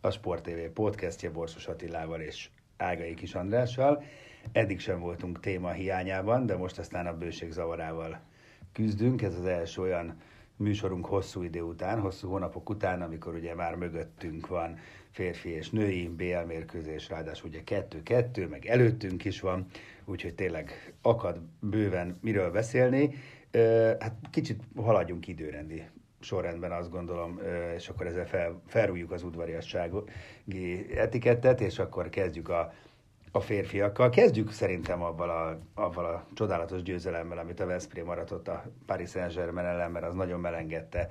a Sport TV podcastje Borsos Attilával és Ágai Kis Andrással. Eddig sem voltunk téma hiányában, de most aztán a bőség zavarával küzdünk. Ez az első olyan műsorunk hosszú idő után, hosszú hónapok után, amikor ugye már mögöttünk van férfi és női BL mérkőzés, ráadásul ugye kettő-kettő, meg előttünk is van, úgyhogy tényleg akad bőven miről beszélni. Hát kicsit haladjunk időrendi sorrendben azt gondolom, és akkor ezzel fel, felrújjuk az udvariassági etikettet, és akkor kezdjük a a férfiakkal. Kezdjük szerintem avval a, avval a csodálatos győzelemmel, amit a Veszprém aratott a Paris Saint-Germain ellen, mert az nagyon melengette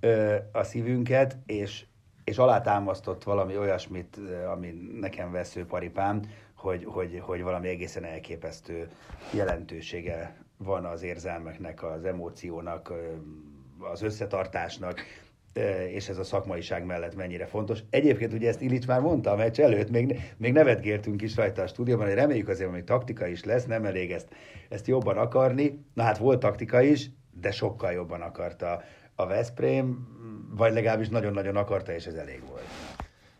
ö, a szívünket, és, és alátámasztott valami olyasmit, ami nekem vesző paripám, hogy, hogy, hogy valami egészen elképesztő jelentősége van az érzelmeknek, az emóciónak, az összetartásnak, és ez a szakmaiság mellett mennyire fontos. Egyébként ugye ezt Illich már mondta a meccs előtt, még, még nevetgéltünk is rajta a stúdióban, hogy reméljük azért, hogy taktika is lesz, nem elég ezt, ezt jobban akarni. Na hát volt taktika is, de sokkal jobban akarta a Veszprém, vagy legalábbis nagyon-nagyon akarta, és ez elég volt.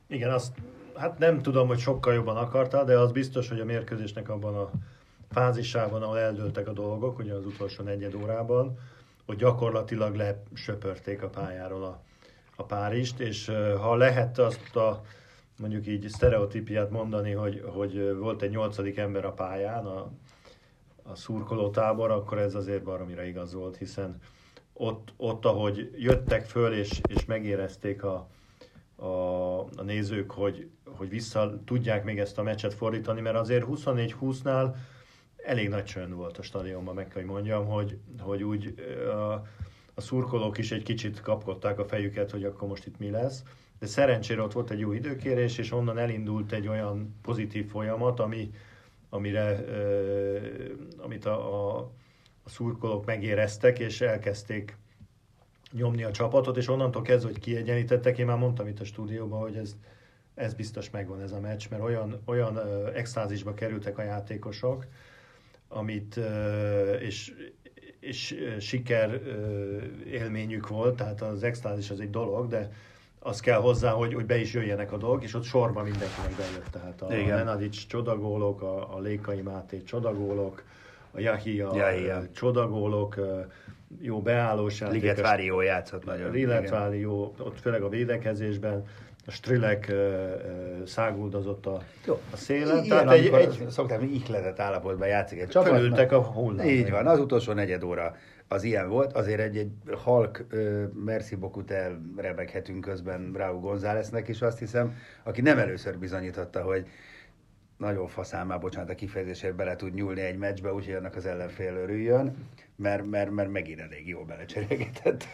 Igen, azt hát nem tudom, hogy sokkal jobban akarta, de az biztos, hogy a mérkőzésnek abban a fázisában, ahol eldőltek a dolgok, ugye az utolsó negyed órában, hogy gyakorlatilag lesöpörték a pályáról a, a Párizst, és ha lehet azt a mondjuk így sztereotípiát mondani, hogy, hogy volt egy nyolcadik ember a pályán, a, a szurkoló tábor, akkor ez azért baromira igaz volt, hiszen ott, ott ahogy jöttek föl és, és megérezték a, a, a nézők, hogy, hogy vissza tudják még ezt a meccset fordítani, mert azért 24-20-nál elég nagy csönd volt a stadionban, meg kell, hogy mondjam, hogy, hogy úgy a, a szurkolók is egy kicsit kapkodták a fejüket, hogy akkor most itt mi lesz. De szerencsére ott volt egy jó időkérés, és onnan elindult egy olyan pozitív folyamat, ami, amire, amit a, a, a szurkolók megéreztek, és elkezdték nyomni a csapatot, és onnantól kezdve, hogy kiegyenítettek, én már mondtam itt a stúdióban, hogy ez, ez biztos megvan ez a meccs, mert olyan, olyan extázisba kerültek a játékosok, amit, és, és siker élményük volt, tehát az extázis az egy dolog, de az kell hozzá, hogy, hogy be is jöjjenek a dolgok, és ott sorban mindenkinek bejött. Tehát a Igen. Nenadics csodagólok, a, a Lékai Máté csodagólok, a Jahi a ja, csodagólok, jó beállós játékos. Ligetvári jó játszott nagyon. Ligetvári jó, ott főleg a védekezésben a Strilek száguldozott a, Jó. a szélen. Ilyen, tehát egy, egy, szoktam, hogy ihletett állapotban játszik egy csapat. Fölültek a hullám. Így van, az utolsó negyed óra az ilyen volt. Azért egy, egy halk uh, merci bokut elrebeghetünk közben Raúl Gonzáleznek is, azt hiszem, aki nem először bizonyította, hogy nagyon faszámá, bocsánat a kifejezésért, bele tud nyúlni egy meccsbe, úgyhogy annak az ellenfél örüljön, mert, mert, mert megint elég jól belecserélgetett.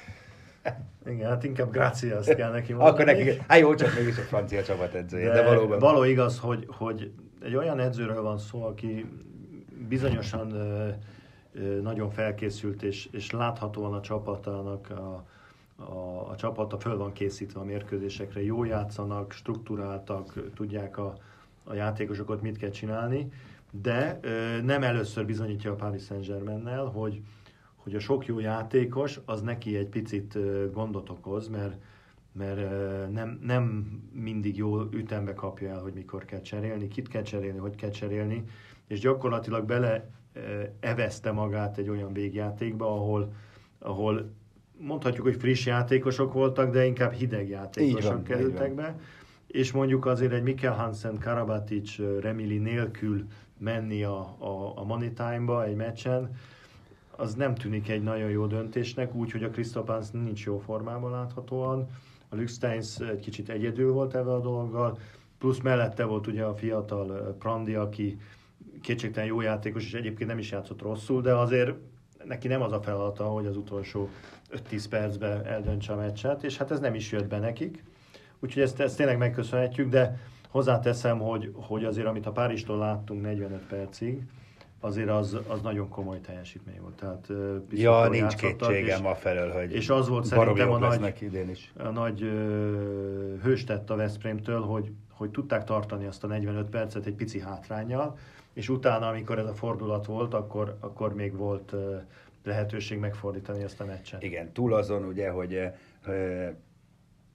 Igen, hát inkább azt kell neki mondani. Akkor neki, hát jó, csak mégis a francia csapat edzője, de, de valóban. Való igaz, hogy, hogy egy olyan edzőről van szó, aki bizonyosan nagyon felkészült, és, és láthatóan a csapatának a, a, a csapata föl van készítve a mérkőzésekre, jó játszanak, struktúráltak, tudják a, a játékosokat mit kell csinálni, de ö, nem először bizonyítja a Paris Saint-Germain-nel, hogy, hogy a sok jó játékos az neki egy picit gondot okoz, mert, mert nem, nem mindig jó ütembe kapja el, hogy mikor kell cserélni, kit kell cserélni, hogy kell cserélni, és gyakorlatilag bele evezte magát egy olyan végjátékba, ahol, ahol mondhatjuk, hogy friss játékosok voltak, de inkább hideg játékosok van, kerültek be, és mondjuk azért egy Mikkel Hansen, Karabatic, Remili nélkül menni a, a, a money time-ba egy meccsen, az nem tűnik egy nagyon jó döntésnek, úgyhogy a Krisztopánsz nincs jó formában láthatóan. A Luxsteins egy kicsit egyedül volt ebben a dologgal, plusz mellette volt ugye a fiatal Prandi, aki kétségtelen jó játékos, és egyébként nem is játszott rosszul, de azért neki nem az a feladata, hogy az utolsó 5-10 percben eldöntse a meccset, és hát ez nem is jött be nekik. Úgyhogy ezt, ezt tényleg megköszönhetjük, de hozzáteszem, hogy, hogy azért amit a Párizstól láttunk 45 percig, azért az, az nagyon komoly teljesítmény volt. Tehát, ja, nincs kétségem a felől, hogy És az volt szerintem a nagy, idén is. a nagy hőstett a Veszprémtől, hogy, hogy tudták tartani azt a 45 percet egy pici hátrányjal, és utána, amikor ez a fordulat volt, akkor, akkor még volt lehetőség megfordítani ezt a meccset. Igen, túl azon ugye, hogy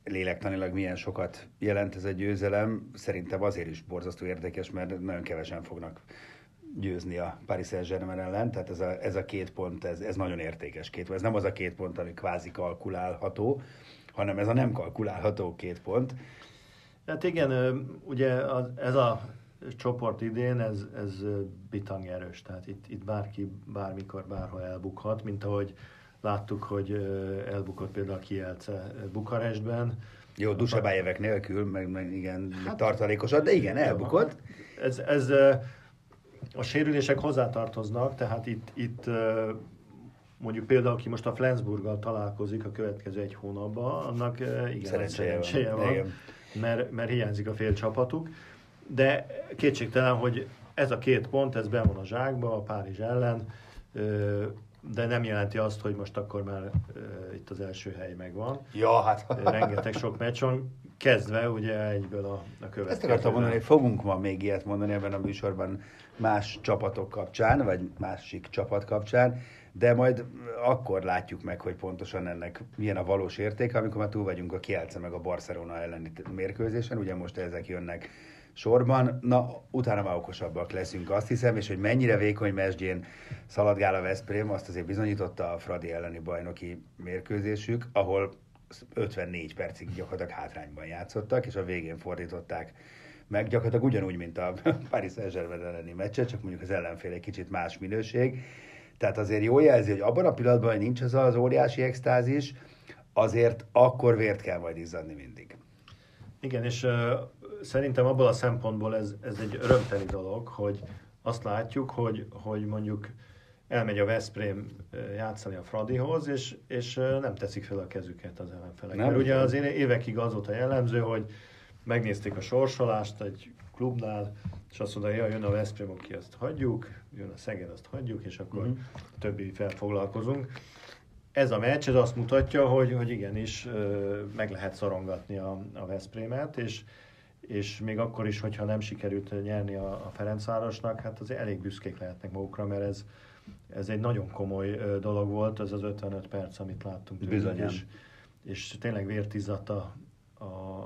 lélektanilag milyen sokat jelent ez a győzelem, szerintem azért is borzasztó érdekes, mert nagyon kevesen fognak győzni a Paris Saint-Germain ellen, tehát ez a, ez a két pont, ez, ez nagyon értékes két pont. Ez nem az a két pont, ami kvázi kalkulálható, hanem ez a nem kalkulálható két pont. Hát igen, ugye az, ez a csoport idén, ez, ez bitang erős, tehát itt, itt bárki bármikor, bárhol elbukhat, mint ahogy láttuk, hogy elbukott például a Kielce Bukarestben. Jó, Dusabájevek nélkül, meg, meg igen, hát, tartalékosat, de igen, elbukott. Ez, ez a sérülések hozzátartoznak, tehát itt, itt mondjuk például, aki most a Flensburggal találkozik a következő egy hónapban, annak igen, szerencséje, szerencséje van, van mert, mert hiányzik a fél csapatuk. De kétségtelen, hogy ez a két pont, ez be van a zsákba a Párizs ellen, de nem jelenti azt, hogy most akkor már itt az első hely megvan. Ja, hát. Rengeteg sok meccs van, kezdve ugye egyből a, a következő. Ezt akartam mondani, fogunk ma még ilyet mondani ebben a műsorban más csapatok kapcsán, vagy másik csapat kapcsán, de majd akkor látjuk meg, hogy pontosan ennek milyen a valós értéke, amikor már túl vagyunk a Kielce meg a Barcelona elleni mérkőzésen, ugye most ezek jönnek sorban, na, utána már okosabbak leszünk, azt hiszem, és hogy mennyire vékony mesdjén szaladgál a Veszprém, azt azért bizonyította a Fradi elleni bajnoki mérkőzésük, ahol 54 percig gyakorlatilag hátrányban játszottak, és a végén fordították meg gyakorlatilag ugyanúgy, mint a Paris Saint-Germain elleni meccse, csak mondjuk az ellenfél egy kicsit más minőség. Tehát azért jó jelzi, hogy abban a pillanatban, hogy nincs az az óriási extázis, azért akkor vért kell majd izzadni mindig. Igen, és uh, szerintem abból a szempontból ez, ez egy örömteli dolog, hogy azt látjuk, hogy, hogy mondjuk elmegy a Veszprém játszani a Fradihoz, és, és nem teszik fel a kezüket az ellenfelek. Nem, Mert ugye az évekig az volt a jellemző, hogy megnézték a sorsolást egy klubnál, és azt mondta, hogy jön a Veszprém, oké, azt hagyjuk, jön a Szeged, azt hagyjuk, és akkor uh-huh. többi felfoglalkozunk. Ez a meccs, ez azt mutatja, hogy, hogy igenis meg lehet szorongatni a, a Veszprémet, és, és még akkor is, hogyha nem sikerült nyerni a, a Ferencvárosnak, hát azért elég büszkék lehetnek magukra, mert ez, ez egy nagyon komoly dolog volt, ez az 55 perc, amit láttunk tőlük, és, és tényleg vért a, a,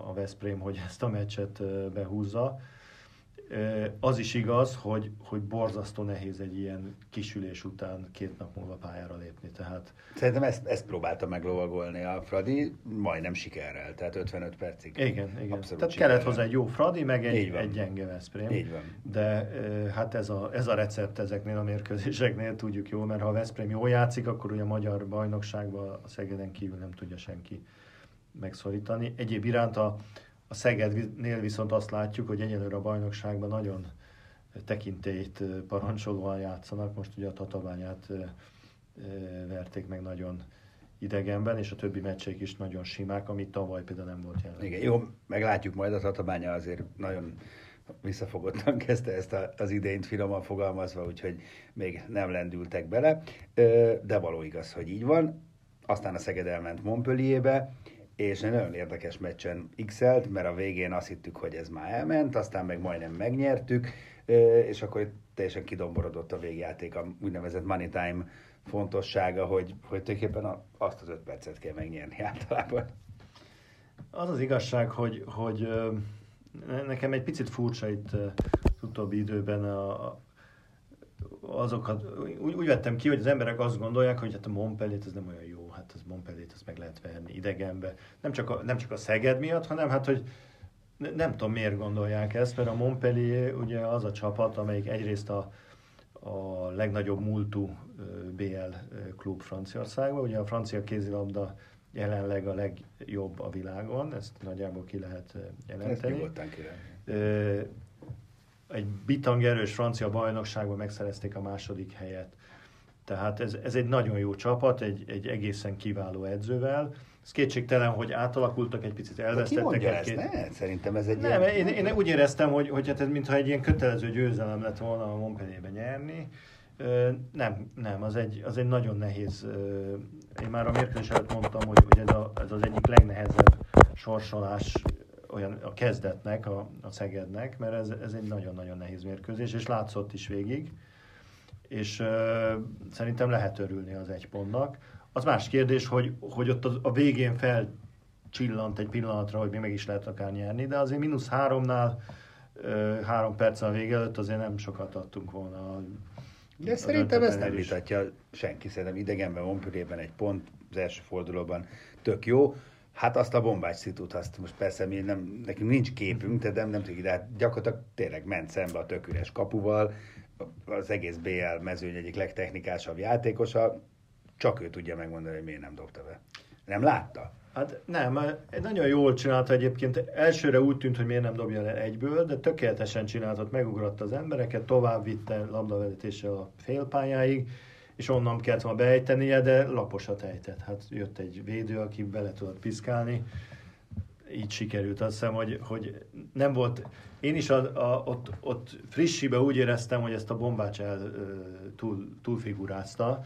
a Veszprém, hogy ezt a meccset behúzza. Az is igaz, hogy, hogy borzasztó nehéz egy ilyen kisülés után két nap múlva pályára lépni. Tehát... Szerintem ezt, ezt próbálta meglovagolni a Fradi, majdnem sikerrel, tehát 55 percig. Igen, igen. Abszolút tehát sikerrel. kellett hozzá egy jó Fradi, meg egy, egy gyenge Veszprém. Így van. De hát ez a, ez a recept ezeknél a mérkőzéseknél tudjuk jó, mert ha a Veszprém jól játszik, akkor ugye a magyar bajnokságban a Szegeden kívül nem tudja senki megszorítani. Egyéb iránt a, a Szegednél viszont azt látjuk, hogy egyelőre a bajnokságban nagyon tekintélyt parancsolóan játszanak. Most ugye a Tatabányát verték meg nagyon idegenben, és a többi meccseik is nagyon simák, amit tavaly például nem volt jelen. Igen, jó, meglátjuk majd, a Tatabánya azért nagyon visszafogottan kezdte ezt az idényt finoman fogalmazva, úgyhogy még nem lendültek bele, de való igaz, hogy így van. Aztán a Szeged elment Montpellierbe, és egy nagyon érdekes meccsen x mert a végén azt hittük, hogy ez már elment, aztán meg majdnem megnyertük, és akkor teljesen kidomborodott a végjáték, a úgynevezett money time fontossága, hogy, hogy tulajdonképpen azt az öt percet kell megnyerni általában. Az az igazság, hogy, hogy nekem egy picit furcsa itt az utóbbi időben a, azokat, úgy, úgy vettem ki, hogy az emberek azt gondolják, hogy hát a Montpellier ez nem olyan hát az Montpellier ezt meg lehet verni idegenbe. Nem csak a, nem csak a Szeged miatt, hanem hát, hogy nem tudom miért gondolják ezt, mert a Montpellier ugye az a csapat, amelyik egyrészt a, a legnagyobb múltú BL klub Franciaországban, ugye a francia kézilabda jelenleg a legjobb a világon, ezt nagyjából ki lehet jelenteni. Ezt egy bitang erős francia bajnokságban megszerezték a második helyet. Tehát ez, ez egy nagyon jó csapat, egy, egy egészen kiváló edzővel. Ez kétségtelen, hogy átalakultak, egy picit elvesztettek. Ki ezt? Ne? Szerintem ez egy Nem, ilyen... én, én úgy éreztem, hogy, hogy hát ez mintha egy ilyen kötelező győzelem lett volna a Montpellierbe nyerni. Nem, nem, az egy, az egy nagyon nehéz. Én már a mérkőzés előtt mondtam, hogy, hogy ez, a, ez az egyik legnehezebb sorsolás olyan a kezdetnek, a, a Szegednek, mert ez, ez egy nagyon-nagyon nehéz mérkőzés, és látszott is végig, és uh, szerintem lehet örülni az egy pontnak. Az más kérdés, hogy, hogy ott a, a végén felcsillant egy pillanatra, hogy még meg is lehet akár nyerni, de azért mínusz háromnál uh, három perc a vége előtt azért nem sokat adtunk volna. De szerintem ezt nem vitatja senki, szerintem idegenben, Montpellierben egy pont, az első fordulóban tök jó. Hát azt a bombás szitút, azt most persze mi nem, nekünk nincs képünk, de nem, nem tudjuk, de hát gyakorlatilag tényleg ment szembe a tök üres kapuval, az egész BL mezőny egyik legtechnikásabb játékosa, csak ő tudja megmondani, hogy miért nem dobta be. Nem látta? Hát nem, nagyon jól csinálta egyébként. Elsőre úgy tűnt, hogy miért nem dobja le egyből, de tökéletesen csináltat, megugratta az embereket, tovább vitte labdavezetéssel a félpályáig, és onnan kellett volna beejtenie, de laposat ejtett. Hát jött egy védő, aki bele tudott piszkálni, így sikerült. Azt hiszem, hogy, hogy nem volt, én is a, a, ott, ott frissibe úgy éreztem, hogy ezt a bombács el túl, túlfigurázta,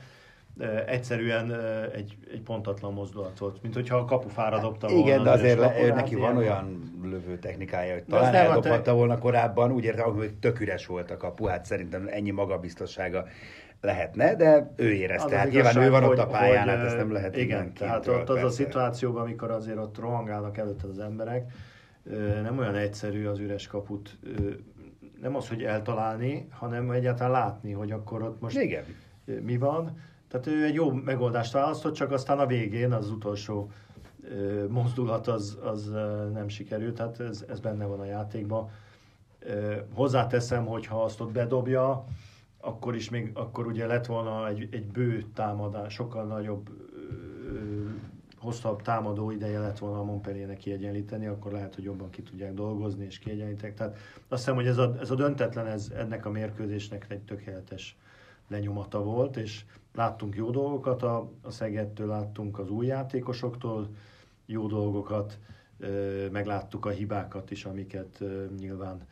egyszerűen egy, egy pontatlan mozdulat volt, mint hogyha a kapufára dobta volna. Igen, de azért le, ő neki van olyan lövő technikája, hogy talán eldobhatta te... volna korábban, úgy értem, hogy tök üres volt a kapu, hát szerintem ennyi magabiztossága lehetne, de ő érezte. Hát nyilván ő van ott a pályán, hogy, hát ezt nem lehet Igen, tehát ott az persze. a szituációban, amikor azért ott rohangálnak előtte az emberek, nem olyan egyszerű az üres kaput nem az, hogy eltalálni, hanem egyáltalán látni, hogy akkor ott most Igen. mi van. Tehát ő egy jó megoldást választott, csak aztán a végén az utolsó mozdulat az, az nem sikerült, tehát ez, ez benne van a játékban. Hozzáteszem, hogy ha azt ott bedobja, akkor is még, akkor ugye lett volna egy, egy bő támadás, sokkal nagyobb, hosszabb támadó ideje lett volna a Montpelliernek kiegyenlíteni, akkor lehet, hogy jobban ki tudják dolgozni és kiegyenlítek. Tehát azt hiszem, hogy ez a, ez a döntetlen, ez ennek a mérkőzésnek egy tökéletes lenyomata volt, és láttunk jó dolgokat a, a Szegettől, láttunk az új játékosoktól jó dolgokat, megláttuk a hibákat is, amiket nyilván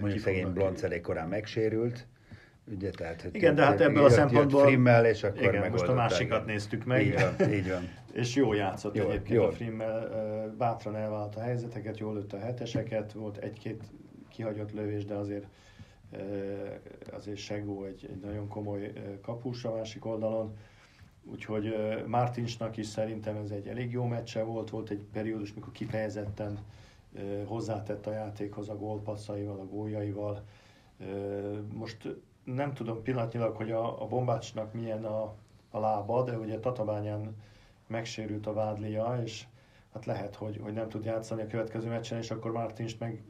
Mondjuk szegény Blanc elég korán megsérült, Ugye, tehát, hogy igen, de hát ebből a szempontból... Frimmel, és akkor igen, most a másikat néztük meg. Így van, így van. és jól játszott jól, egyébként jól. a Frimmel, bátran elvált a helyzeteket, jól lőtt a heteseket, volt egy-két kihagyott lövés, de azért azért Segó egy, egy nagyon komoly kapus a másik oldalon. Úgyhogy Martinsnak is szerintem ez egy elég jó meccse volt, volt egy periódus, mikor kifejezetten hozzátett a játékhoz a gólpasszaival, a góljaival. Most nem tudom pillanatnyilag, hogy a, a bombácsnak milyen a, a lába, de ugye Tatabányán megsérült a vádlia, és hát lehet, hogy, hogy nem tud játszani a következő meccsen, és akkor Martins meg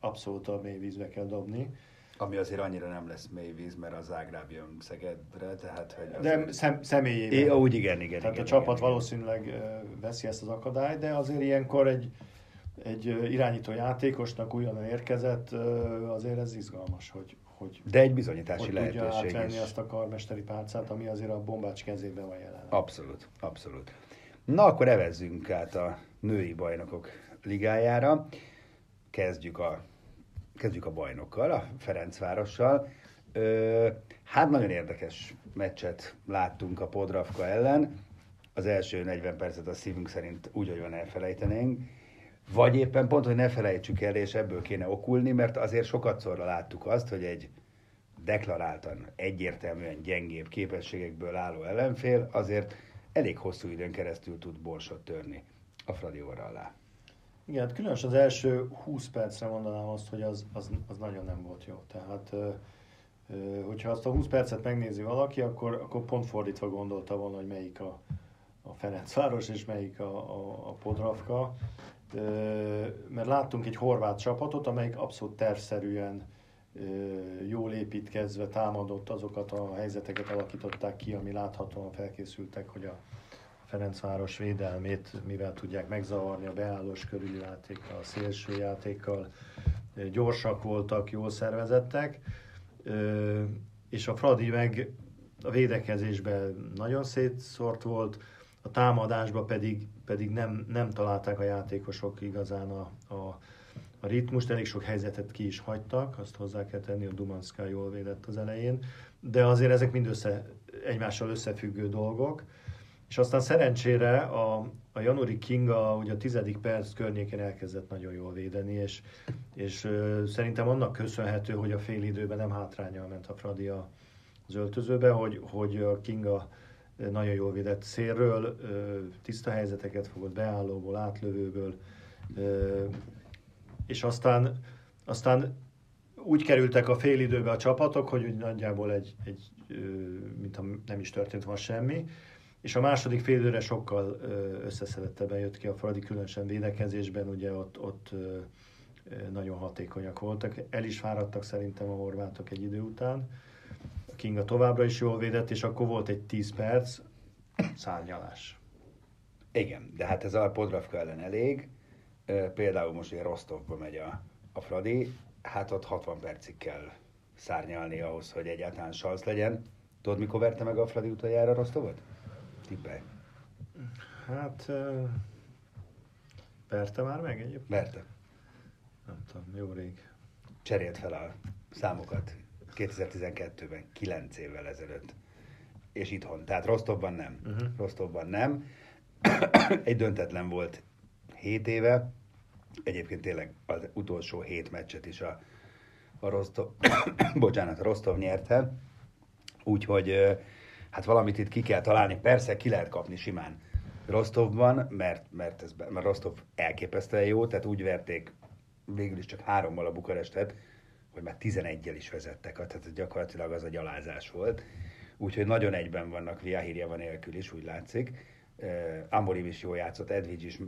abszolút a mély vízbe kell dobni. Ami azért annyira nem lesz mély víz, mert az Zágráb jön Szegedre, tehát... Hogy azért... De szem, személyében. É, úgy igen, igen. Tehát igen, a csapat igen, valószínűleg igen. veszi ezt az akadályt, de azért ilyenkor egy, egy irányító játékosnak újonnan érkezett, azért ez izgalmas, hogy, hogy, De egy bizonyítási hogy lehetőség tudja is. azt a karmesteri pálcát, ami azért a bombács kezében van jelen. Abszolút, abszolút. Na akkor evezzünk át a női bajnokok ligájára. Kezdjük a, kezdjük a bajnokkal, a Ferencvárossal. Ö, hát nagyon érdekes meccset láttunk a Podravka ellen. Az első 40 percet a szívünk szerint úgy, hogy van elfelejtenénk vagy éppen pont, hogy ne felejtsük el, és ebből kéne okulni, mert azért sokat szorra láttuk azt, hogy egy deklaráltan egyértelműen gyengébb képességekből álló ellenfél azért elég hosszú időn keresztül tud borsot törni a Fradi alá. Igen, hát különösen az első 20 percre mondanám azt, hogy az, az, az nagyon nem volt jó. Tehát, hogyha azt a 20 percet megnézi valaki, akkor, akkor pont fordítva gondolta volna, hogy melyik a, a Ferencváros és melyik a, a, a Podravka mert láttunk egy horvát csapatot, amelyik abszolút tervszerűen jól építkezve támadott, azokat a helyzeteket alakították ki, ami láthatóan felkészültek, hogy a Ferencváros védelmét mivel tudják megzavarni a beállós körüli játékkal, a szélső játékkal. Gyorsak voltak, jól szervezettek, és a Fradi meg a védekezésben nagyon szétszort volt, a támadásban pedig, pedig nem, nem találták a játékosok igazán a, a, a ritmust, elég sok helyzetet ki is hagytak, azt hozzá kell tenni, a Dumanszka jól védett az elején, de azért ezek mind össze, egymással összefüggő dolgok, és aztán szerencsére a, a Januri Kinga ugye a tizedik perc környékén elkezdett nagyon jól védeni, és, és ö, szerintem annak köszönhető, hogy a fél időben nem hátrányal ment a Fradi az öltözőbe, hogy, hogy a Kinga nagyon jól védett szélről, tiszta helyzeteket fogott beállóból, átlövőből, és aztán, aztán úgy kerültek a félidőbe a csapatok, hogy úgy nagyjából egy, egy mint nem is történt volna semmi, és a második félidőre sokkal összeszedettebben jött ki a Fradi, különösen védekezésben, ugye ott, ott nagyon hatékonyak voltak. El is fáradtak szerintem a horvátok egy idő után. Kinga továbbra is jól védett, és akkor volt egy 10 perc, szárnyalás. Igen, de hát ez a Podravka ellen elég. Például most ugye Rostovba megy a, a Fradi, hát ott 60 percig kell szárnyalni ahhoz, hogy egyáltalán szansz legyen. Tudod, mikor verte meg a Fradi utoljára Rostovot? Tippelj. Hát, uh, már meg egyébként? Verte. Nem tudom, jó rég. Cserélt fel a számokat 2012-ben, 9 évvel ezelőtt. És itthon. Tehát Rostovban nem. Uh-huh. Rostovban nem. Egy döntetlen volt 7 éve. Egyébként tényleg az utolsó hét meccset is a, a Rostov, bocsánat, a Rostov nyerte. Úgyhogy hát valamit itt ki kell találni. Persze ki lehet kapni simán Rostovban, mert, mert, ez, mert Rostov elképesztően jó, tehát úgy verték végül is csak hárommal a Bukarestet, hogy már 11-jel is vezettek, tehát gyakorlatilag az a gyalázás volt. Úgyhogy nagyon egyben vannak van nélkül is, úgy látszik. Uh, Amorim is jól játszott, Edwidge is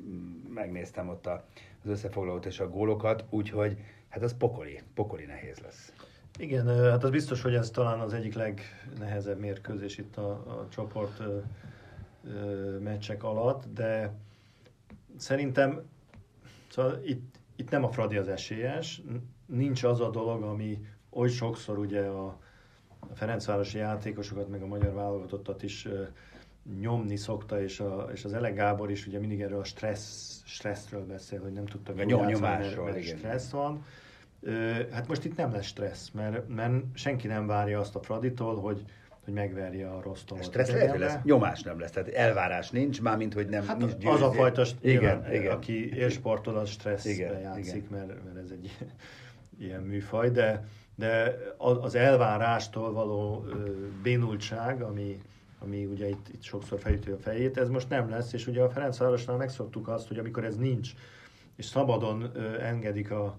megnéztem ott az összefoglalót és a gólokat, úgyhogy hát az pokoli, pokoli nehéz lesz. Igen, hát az biztos, hogy ez talán az egyik legnehezebb mérkőzés itt a, a csoport ö, ö, meccsek alatt, de szerintem szóval itt, itt nem a Fradi az esélyes, nincs az a dolog, ami oly sokszor ugye a, a Ferencvárosi játékosokat, meg a magyar válogatottat is ö, nyomni szokta, és, a, és az Ele Gábor is ugye mindig erről a stressz, stresszről beszél, hogy nem tudtak jól játszani, mert, mert stressz van. Hát most itt nem lesz stressz, mert, mert senki nem várja azt a Fraditól, hogy, hogy megverje a Rostovot. Stressz lehet, hogy lesz, nyomás nem lesz, tehát elvárás nincs, mármint, hogy nem hát nincs. Az a fajta, igen, nyilván, igen. aki élsportol, az stresszbe igen, játszik, igen. Mert, mert ez egy ilyen műfaj, de, de az elvárástól való bénultság, ami, ami ugye itt, itt sokszor felüti a fejét, ez most nem lesz, és ugye a Ferencvárosnál megszoktuk azt, hogy amikor ez nincs, és szabadon engedik a,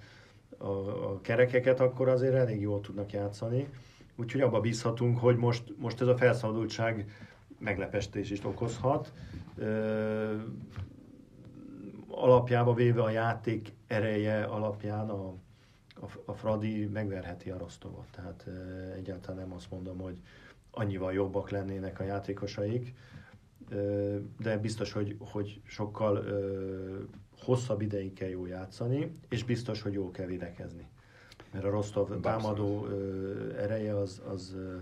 a, a kerekeket, akkor azért elég jól tudnak játszani. Úgyhogy abba bízhatunk, hogy most, most ez a felszabadultság meglepestés is okozhat. Ö, alapjába véve a játék ereje alapján a, a, a Fradi megverheti a Rostovot. Tehát ö, egyáltalán nem azt mondom, hogy annyival jobbak lennének a játékosaik, ö, de biztos, hogy, hogy sokkal ö, hosszabb ideig kell jó játszani, és biztos, hogy jó kell védekezni. Mert a Rostov támadó ö, ereje az, az ö,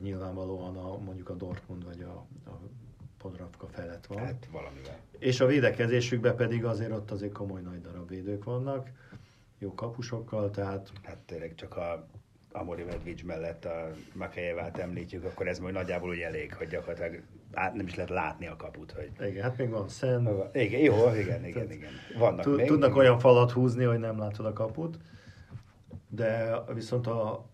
nyilvánvalóan a, mondjuk a Dortmund vagy a, a Podravka felett van. Hát valamivel. És a védekezésükben pedig azért ott azért komoly nagy darab védők vannak, jó kapusokkal, tehát... Hát tényleg csak a Amori Medvics mellett a Makejevát említjük, akkor ez majd nagyjából úgy elég, hogy gyakorlatilag át nem is lehet látni a kaput. Hogy... Igen, hát még van Szen. Igen, jó, igen, igen, igen. Vannak Tud, még. Tudnak olyan falat húzni, hogy nem látod a kaput, de viszont a,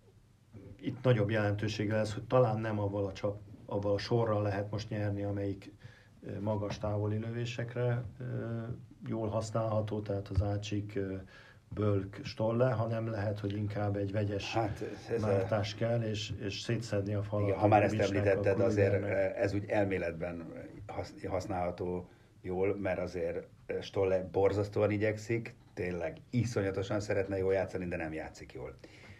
itt nagyobb jelentősége lesz, hogy talán nem avval a, csap, avval a sorral lehet most nyerni, amelyik magas távoli lövésekre jól használható, tehát az ácsik bölk stolle, hanem lehet, hogy inkább egy vegyes hát, ez váltás a... kell, és, és szétszedni a falat. Igen, ha már ezt említetted, azért ez úgy elméletben használható jól, mert azért Stolle borzasztóan igyekszik, tényleg iszonyatosan szeretne jól játszani, de nem játszik jól.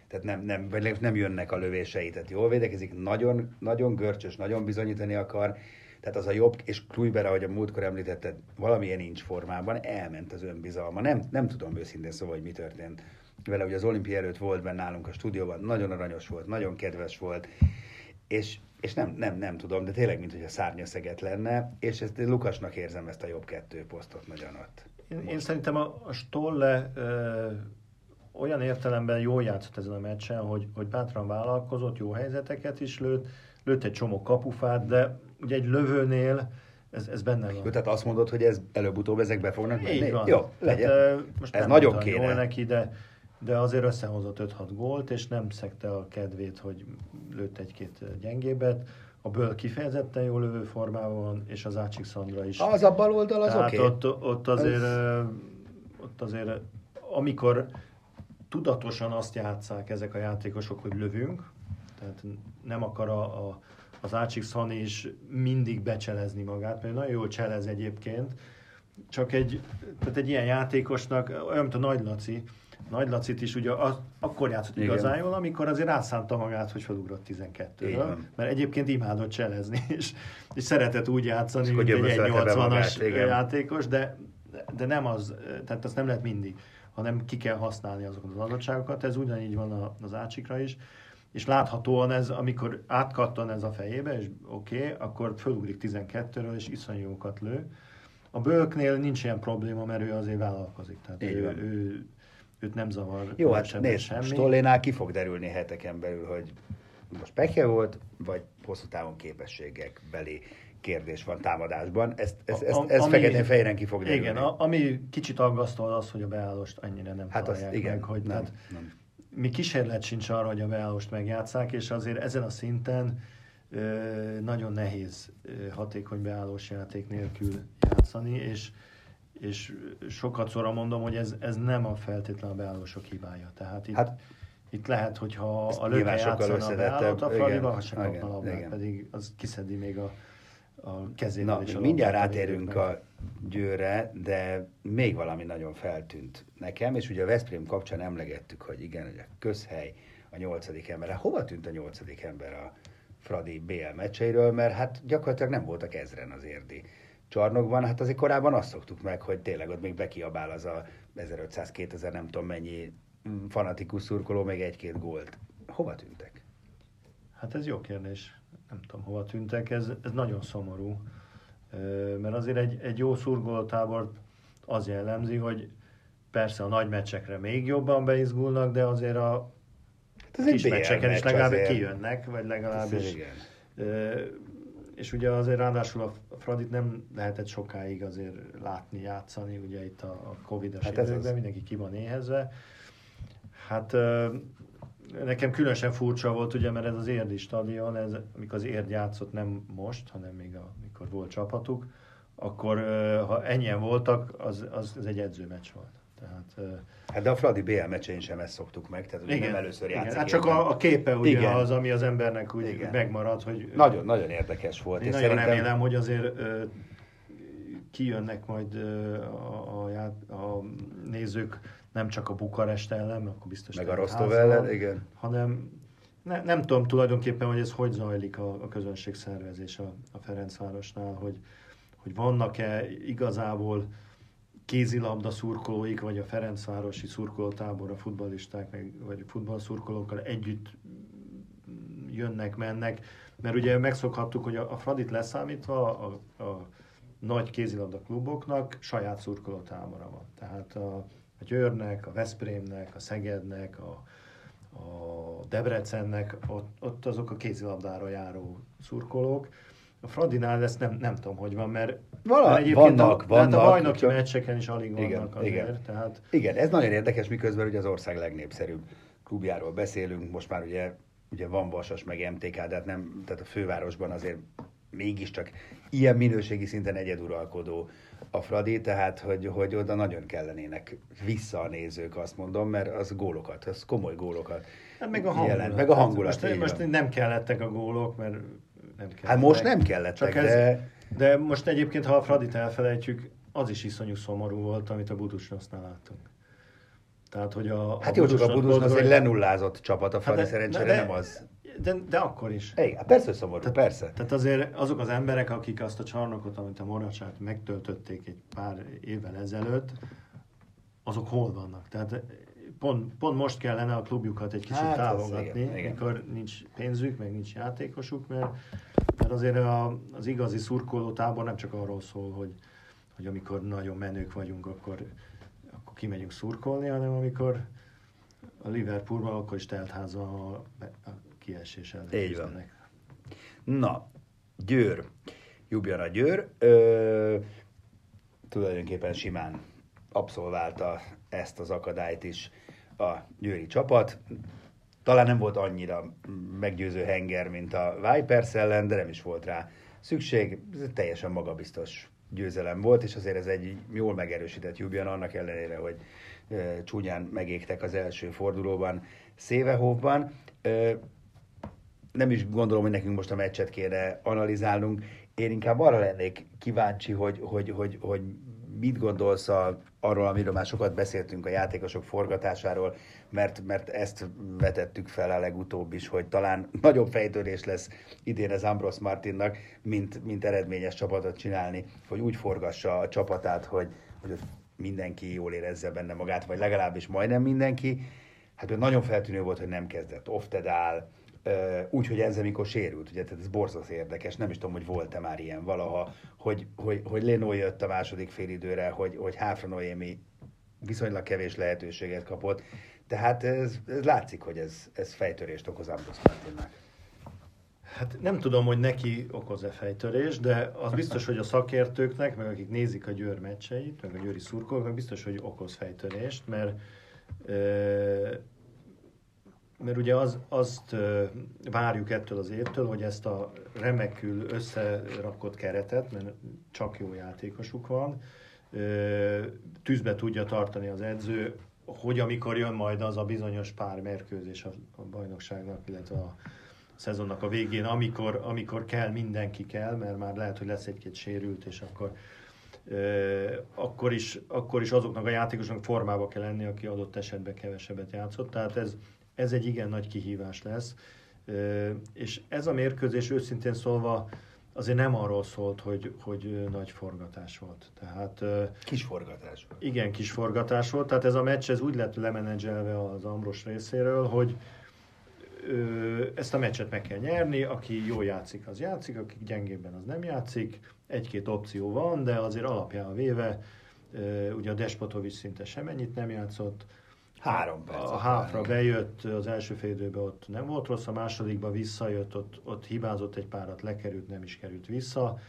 Tehát nem, nem, vagy nem jönnek a lövései, tehát jól védekezik, nagyon, nagyon görcsös, nagyon bizonyítani akar, tehát az a jobb, és Kluiber, ahogy a múltkor említetted, valamilyen nincs formában, elment az önbizalma. Nem, nem tudom őszintén szóval, hogy mi történt vele, hogy az olimpia előtt volt benne nálunk a stúdióban, nagyon aranyos volt, nagyon kedves volt, és, és nem, nem, nem tudom, de tényleg, mint hogy a szárnyaszeget lenne, és ezt Lukasnak érzem ezt a jobb kettő posztot nagyon ott. Én, én szerintem a, a Stolle ö, olyan értelemben jól játszott ezen a meccsen, hogy, hogy bátran vállalkozott, jó helyzeteket is lőtt, lőtt egy csomó kapufát, de ugye egy lövőnél ez, ez benne van. Jó, tehát azt mondod, hogy ez előbb-utóbb ezek be fognak menni? Így van. Jó, legyen. Tehát, most ez nagyon kéne. Jól neki, de, de azért összehozott 5-6 gólt, és nem szekte a kedvét, hogy lőtt egy-két gyengébet. A Böl kifejezetten jó lövő formában van, és az Ácsik Szandra is. Az a bal oldal az oké. ott, ott, azért, ö, ott azért, amikor tudatosan azt játszák ezek a játékosok, hogy lövünk, tehát nem akar a, a, az Ácsik Szani is mindig becselezni magát, mert nagyon jól cselez egyébként, csak egy, tehát egy ilyen játékosnak, olyan, mint a Nagy Laci, Nagy Lacit is ugye az, akkor játszott Igen. igazán jól, amikor azért rászánta magát, hogy felugrott Így 12 van. mert egyébként imádott cselezni, és, és szeretett úgy játszani, És mint egy gyömöszölte be magát, 80-as igen. játékos, de, de nem az, tehát azt nem lehet mindig, hanem ki kell használni azokat az adottságokat, ez ugyanígy van az ácsikra is, és láthatóan ez, amikor átkattan ez a fejébe, és oké, okay, akkor fölugrik 12-ről, és iszonyú jókat lő. A bölknél nincs ilyen probléma, mert ő azért vállalkozik, tehát Így ő, van. ő, őt nem zavar Jó, hát nézd, semmi. Stollénál ki fog derülni heteken belül, hogy most pekje volt, vagy hosszú távon képességek beli kérdés van támadásban. Ezt, ezt, ezt, ezt ami- feketén fehéren ki fog derülni. Igen, a, ami kicsit aggasztó az, hogy a beállást annyira nem hát azt igen, meg, hogy nem, tehát nem. Mi kísérlet sincs arra, hogy a beállást megjátszák, és azért ezen a szinten ö, nagyon nehéz hatékony beállós játék nélkül játszani, és, és sokat szóra mondom, hogy ez, ez nem a feltétlen a beállósok hibája. Tehát itt, Hát- itt lehet, hogyha a löke játszana a beállót, a ha se kapna labdát, pedig az kiszedi még a, a kezével Na, is a mindjárt rátérünk a győre, de még valami nagyon feltűnt nekem, és ugye a Veszprém kapcsán emlegettük, hogy igen, hogy a közhely a nyolcadik ember. Hát hova tűnt a nyolcadik ember a Fradi BL meccseiről, mert hát gyakorlatilag nem voltak ezren az érdi csarnokban. Hát azért korábban azt szoktuk meg, hogy tényleg ott még bekiabál az a 1500-2000 nem tudom mennyi fanatikus szurkoló, még egy-két gólt. Hova tűntek? Hát ez jó kérdés. Nem tudom, hova tűntek. Ez, ez nagyon szomorú. Mert azért egy, egy jó szurkolótábor az jellemzi, hogy persze a nagy meccsekre még jobban beizgulnak, de azért a Hát ez egy kis BL meccseken is legalább azért. kijönnek, vagy legalábbis. És ugye azért ráadásul a Fradit nem lehetett sokáig azért látni, játszani, ugye itt a, a Covid-es Hát időkben az. mindenki ki van éhezve. Hát nekem különösen furcsa volt, ugye, mert ez az Érdi stadion, ez, amikor az Érd játszott, nem most, hanem még a, amikor volt csapatuk, akkor ha ennyien voltak, az, az, az egy edzőmeccs volt. Tehát, Hát de a Fradi BL meccsein sem ezt szoktuk meg, tehát ugye nem először játszik. Hát csak a, a képe ugye Igen. az, ami az embernek úgy Igen. megmarad, hogy Nagyon, nagyon érdekes volt. én és nagyon szerintem- remélem, hogy azért ö, kijönnek majd ö, a, a, a nézők nem csak a Bukarest ellen, akkor biztos Meg a Rostov ellen, igen. hanem ne, nem tudom tulajdonképpen, hogy ez hogy zajlik a, a közönségszervezés a, a Ferencvárosnál, hogy, hogy vannak-e igazából kézilabda szurkolóik, vagy a Ferencvárosi szurkolótábor, a futballisták, meg, vagy futballszurkolókkal együtt jönnek, mennek, mert ugye megszokhattuk, hogy a, a Fradit leszámítva a, a nagy kézilabda kluboknak saját szurkolótábora van. Tehát a, a Győrnek, a Veszprémnek, a Szegednek, a, a Debrecennek, ott, ott azok a kézilabdára járó szurkolók. A Fradinál ezt nem, nem tudom, hogy van, mert Vala- egyébként vannak, a, vannak, vannak, a bajnoki csak- meccseken is alig vannak Igen, azért, igen. tehát Igen, ez nagyon érdekes, miközben ugye az ország legnépszerűbb klubjáról beszélünk, most már ugye, ugye van Vasas, meg MTK, de hát nem, tehát a fővárosban azért mégiscsak ilyen minőségi szinten egyeduralkodó a Fradi, tehát hogy, hogy oda nagyon kellenének vissza a nézők, azt mondom, mert az gólokat, az komoly gólokat Hát meg a hangulat. jelent, meg a Hát hangulat. Most, így most van. nem kellettek a gólok, mert nem kellettek. Hát most nem kellettek, Csak ez, de- de most egyébként, ha a Fradit elfelejtjük, az is iszonyú szomorú volt, amit a Budusnosznál láttunk. Tehát, hogy a, Hát jó, csak a Budusnos egy Podgorica- lenullázott csapat, a Fradi Hát de- szerencsére de- nem az. De, de akkor is. Igen, hát persze, szomorú, persze. Tehát azért azok az emberek, akik azt a csarnokot, amit a Moracsát megtöltötték egy pár évvel ezelőtt, azok hol vannak? Tehát pont, pont most kellene a klubjukat egy kicsit Hát, igen, igen. mikor nincs pénzük, meg nincs játékosuk, mert, mert azért a, az igazi szurkoló tábor nem csak arról szól, hogy, hogy amikor nagyon menők vagyunk, akkor kimegyünk szurkolni, hanem amikor a Liverpoolban akkor is telt háza a, a kiesés ellen. Így van. Na, Győr. Jubjana Győr. Ö, tulajdonképpen simán abszolválta ezt az akadályt is a győri csapat. Talán nem volt annyira meggyőző henger, mint a Vipers ellen, de nem is volt rá szükség. Ez teljesen magabiztos győzelem volt, és azért ez egy jól megerősített Jubjana, annak ellenére, hogy ö, csúnyán megégtek az első fordulóban Szévehofban. Ö, nem is gondolom, hogy nekünk most a meccset kéne analizálnunk. Én inkább arra lennék kíváncsi, hogy, hogy, hogy, hogy mit gondolsz a, arról, amiről már sokat beszéltünk a játékosok forgatásáról, mert, mert ezt vetettük fel a legutóbb is, hogy talán nagyobb fejtörés lesz idén az Ambros Martinnak, mint, mint eredményes csapatot csinálni, hogy úgy forgassa a csapatát, hogy, hogy mindenki jól érezze benne magát, vagy legalábbis majdnem mindenki. Hát ő nagyon feltűnő volt, hogy nem kezdett. Oftedál, úgy, hogy ez amikor sérült, ugye, tehát ez borzasztó érdekes, nem is tudom, hogy volt-e már ilyen valaha, hogy, hogy, hogy Leno jött a második félidőre, hogy, hogy Háfra Noémi viszonylag kevés lehetőséget kapott, tehát ez, ez látszik, hogy ez, ez fejtörést okoz Ambros. Hát nem tudom, hogy neki okoz-e fejtörés, de az biztos, hogy a szakértőknek, meg akik nézik a Győr meccseit, meg a győri szurkolóknak biztos, hogy okoz fejtörést, mert ö, mert ugye az, azt várjuk ettől az évtől, hogy ezt a remekül összerakott keretet, mert csak jó játékosuk van, tűzbe tudja tartani az edző, hogy amikor jön majd az a bizonyos pár mérkőzés a, bajnokságnak, illetve a szezonnak a végén, amikor, amikor kell, mindenki kell, mert már lehet, hogy lesz egy-két sérült, és akkor akkor is, akkor is azoknak a játékosoknak formába kell lenni, aki adott esetben kevesebbet játszott. Tehát ez, ez egy igen nagy kihívás lesz. És ez a mérkőzés őszintén szólva azért nem arról szólt, hogy, hogy nagy forgatás volt. Tehát Kis forgatás. igen, kis forgatás volt, tehát ez a meccs ez úgy lett lemenedzselve az Ambros részéről, hogy ö, ezt a meccset meg kell nyerni, aki jó játszik, az játszik, aki gyengébben, az nem játszik. Egy-két opció van, de azért alapján véve, ö, ugye a Despotovics szinte semennyit nem játszott. Három percet A háfra bejött, az első fél időben ott nem volt rossz, a másodikban visszajött, ott, ott hibázott egy párat, lekerült, nem is került vissza.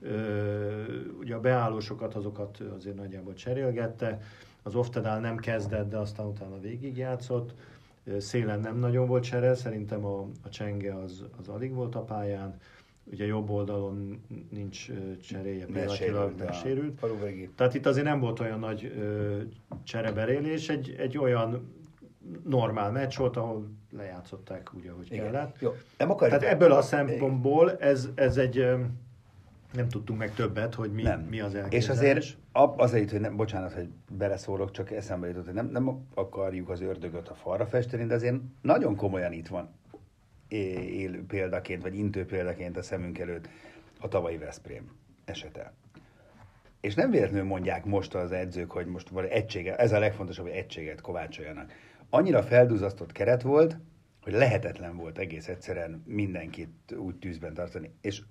Ö, ugye a beállósokat, azokat azért nagyjából cserélgette. Az Oftedál nem kezdett, de aztán utána végigjátszott. Szélen nem nagyon volt csere, szerintem a, a csenge az, az alig volt a pályán. Ugye jobb oldalon nincs cseréje, pillanatilag megsérült. Tehát itt azért nem volt olyan nagy csereberélés, egy, egy olyan normál meccs volt, ahol lejátszották úgy, ahogy Igen. kellett. Jó, nem akarjuk. Tehát ebből a szempontból ez, ez egy, nem tudtunk meg többet, hogy mi, nem. mi az És elképzelés. azért ab, azért, hogy nem, bocsánat, hogy beleszólok, csak eszembe jutott, hogy nem, nem akarjuk az ördögöt a falra festeni, de azért nagyon komolyan itt van élő példaként, vagy intő példaként a szemünk előtt a tavalyi Veszprém esete. És nem véletlenül mondják most az edzők, hogy most van egysége, ez a legfontosabb, hogy egységet kovácsoljanak. Annyira felduzasztott keret volt, hogy lehetetlen volt egész egyszerűen mindenkit úgy tűzben tartani. És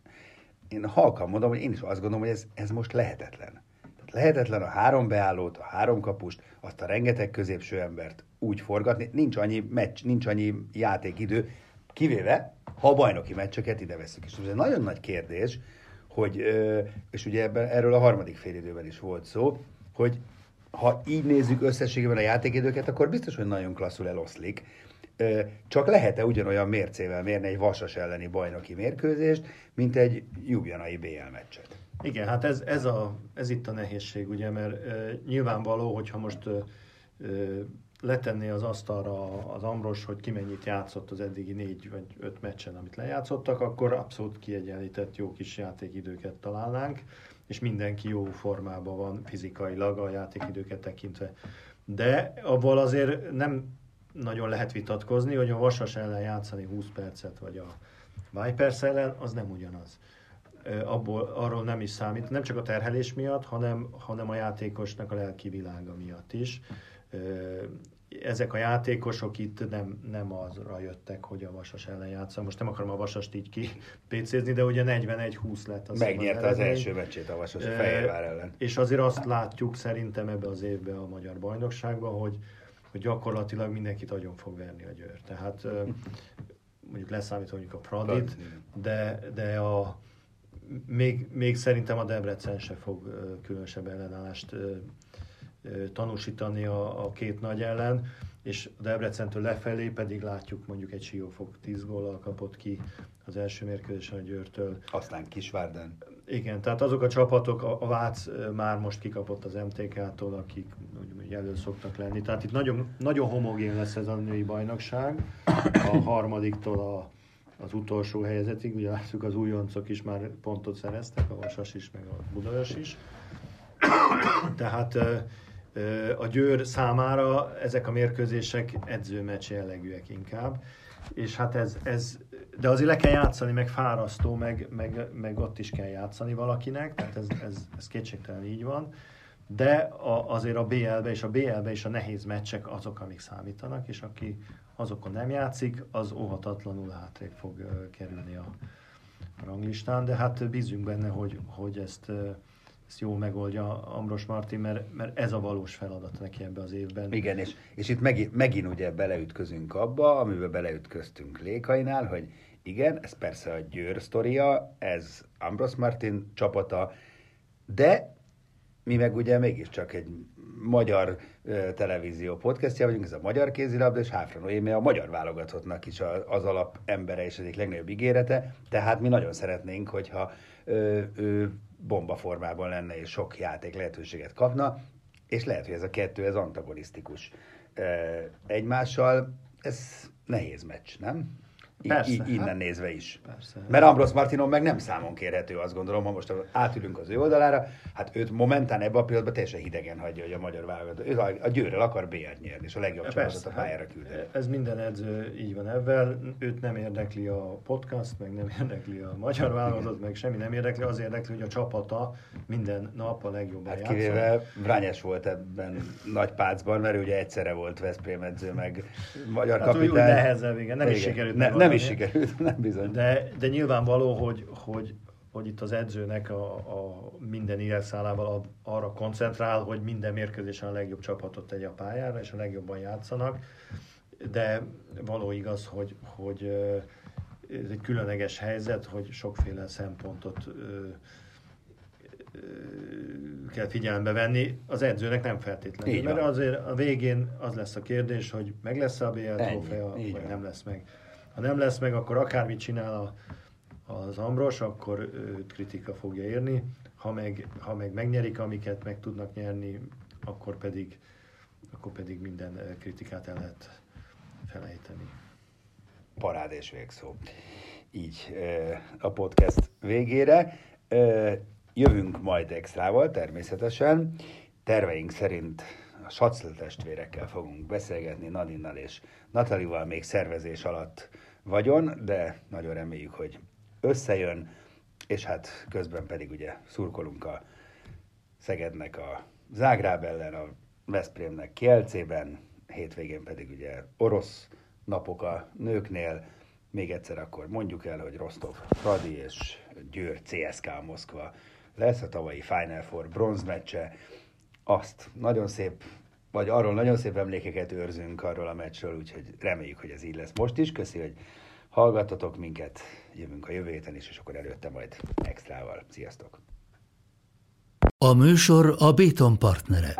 én halkan mondom, hogy én is azt gondolom, hogy ez, ez most lehetetlen. Tehát lehetetlen a három beállót, a három kapust, azt a rengeteg középső embert úgy forgatni, nincs annyi meccs, nincs annyi játékidő, kivéve, ha a bajnoki meccseket ide veszük. És ez egy nagyon nagy kérdés, hogy, és ugye ebben, erről a harmadik félidőben is volt szó, hogy ha így nézzük összességében a játékidőket, akkor biztos, hogy nagyon klasszul eloszlik. Csak lehet-e ugyanolyan mércével mérni egy Vasas elleni bajnoki mérkőzést, mint egy Jubjanai BL meccset? Igen, hát ez, ez, a, ez itt a nehézség, ugye, mert e, nyilvánvaló, hogyha most e, letenné az asztalra az Ambros, hogy ki mennyit játszott az eddigi négy vagy öt meccsen, amit lejátszottak, akkor abszolút kiegyenlített jó kis játékidőket találnánk, és mindenki jó formában van fizikailag a játékidőket tekintve. De abból azért nem nagyon lehet vitatkozni, hogy a Vasas ellen játszani 20 percet, vagy a Vipers ellen, az nem ugyanaz. Abból, arról nem is számít, nem csak a terhelés miatt, hanem, hanem a játékosnak a lelki világa miatt is ezek a játékosok itt nem, nem azra jöttek, hogy a Vasas ellen játszom. Most nem akarom a Vasast így kipécézni, de ugye 41-20 lett az Megnyerte az, az első meccsét a Vasas a Fehérvár ellen. És azért azt látjuk szerintem ebbe az évben a magyar bajnokságban, hogy, hogy gyakorlatilag mindenkit nagyon fog verni a győr. Tehát mondjuk leszámítva mondjuk a Pradit, de, de a, még, még szerintem a Debrecen se fog különösebb ellenállást tanúsítani a, a két nagy ellen, és a Debrecentől lefelé pedig látjuk mondjuk egy Siófok 10 góllal kapott ki az első mérkőzésen a Győrtől. Aztán Kisvárden. Igen, tehát azok a csapatok, a, a Vác már most kikapott az MTK-tól, akik úgy, elő szoktak lenni. Tehát itt nagyon, nagyon homogén lesz ez a női bajnokság, a harmadiktól a, az utolsó helyezetig, ugye látjuk az újoncok is már pontot szereztek, a Vasas is, meg a Budajos is. Tehát a Győr számára ezek a mérkőzések edzőmeccs jellegűek inkább, és hát ez, ez, de azért le kell játszani, meg fárasztó, meg, meg, meg ott is kell játszani valakinek, tehát ez, ez, ez kétségtelen így van, de a, azért a BL-be és a BL-be és a nehéz meccsek azok, amik számítanak, és aki azokon nem játszik, az óhatatlanul hátrébb fog kerülni a, ranglistán, de hát bízunk benne, hogy, hogy ezt ezt jól megoldja Ambros Martin, mert, mert ez a valós feladat neki ebbe az évben. Igen, és, és itt megint, megint ugye beleütközünk abba, amiben beleütköztünk Lékainál, hogy igen, ez persze a Győr sztoria, ez Ambros Martin csapata, de mi meg ugye mégiscsak egy magyar televízió podcastja vagyunk, ez a magyar kézilabda, és Háfra Noémi a magyar válogatottnak is az alap embere és egyik legnagyobb ígérete, tehát mi nagyon szeretnénk, hogyha ő, ő bomba formában lenne, és sok játék lehetőséget kapna, és lehet, hogy ez a kettő, ez antagonisztikus egymással. Ez nehéz meccs, nem? Persze, I- innen hát, nézve is. Persze. Mert Ambros Martinon meg nem számon kérhető, azt gondolom, ha most átülünk az ő oldalára, hát őt momentán ebben a pillanatban teljesen hidegen hagyja, hogy a magyar válogató. Ő a győrrel akar BR nyerni, és a legjobb csapatot a pályára küldeni. Hát ez minden edző így van ebben. Őt nem érdekli a podcast, meg nem érdekli a magyar válogatott, meg semmi nem érdekli. Az érdekli, hogy a csapata minden nap a legjobban hát. Kivéve Vrányes volt ebben nagy pácban, mert ugye egyszerre volt Veszprém edző, meg magyar hát kapitány. Úgy, úgy nehezebb, igen. Nem igen. is sikerült. Ne, nem is sikerült, nem bizony. De, de nyilvánvaló, hogy, hogy, hogy itt az edzőnek a, a minden íreszálával arra koncentrál, hogy minden mérkőzésen a legjobb csapatot tegye a pályára, és a legjobban játszanak. De való igaz, hogy, hogy ez egy különleges helyzet, hogy sokféle szempontot kell figyelembe venni, az edzőnek nem feltétlenül. Mert azért a végén az lesz a kérdés, hogy meg lesz a BL trófea, vagy van. nem lesz meg. Ha nem lesz meg, akkor akármit csinál a, az Ambros, akkor őt kritika fogja érni. Ha meg, ha meg megnyerik, amiket meg tudnak nyerni, akkor pedig, akkor pedig minden kritikát el lehet felejteni. Parád és végszó. Így a podcast végére. Jövünk majd extrával természetesen. Terveink szerint a Sacl testvérekkel fogunk beszélgetni, Nadinnal és Natalival még szervezés alatt vagyon, de nagyon reméljük, hogy összejön, és hát közben pedig ugye szurkolunk a Szegednek a Zágráb ellen, a Veszprémnek Kielcében, hétvégén pedig ugye orosz napok a nőknél. Még egyszer akkor mondjuk el, hogy Rostov Fradi és Győr CSK Moszkva lesz a tavalyi Final Four bronzmeccse. Azt nagyon szép vagy arról nagyon szép emlékeket őrzünk arról a meccsről, úgyhogy reméljük, hogy ez így lesz most is. Köszi, hogy hallgattatok minket, jövünk a jövő héten is, és akkor előtte majd extrával. Sziasztok! A műsor a Béton partnere.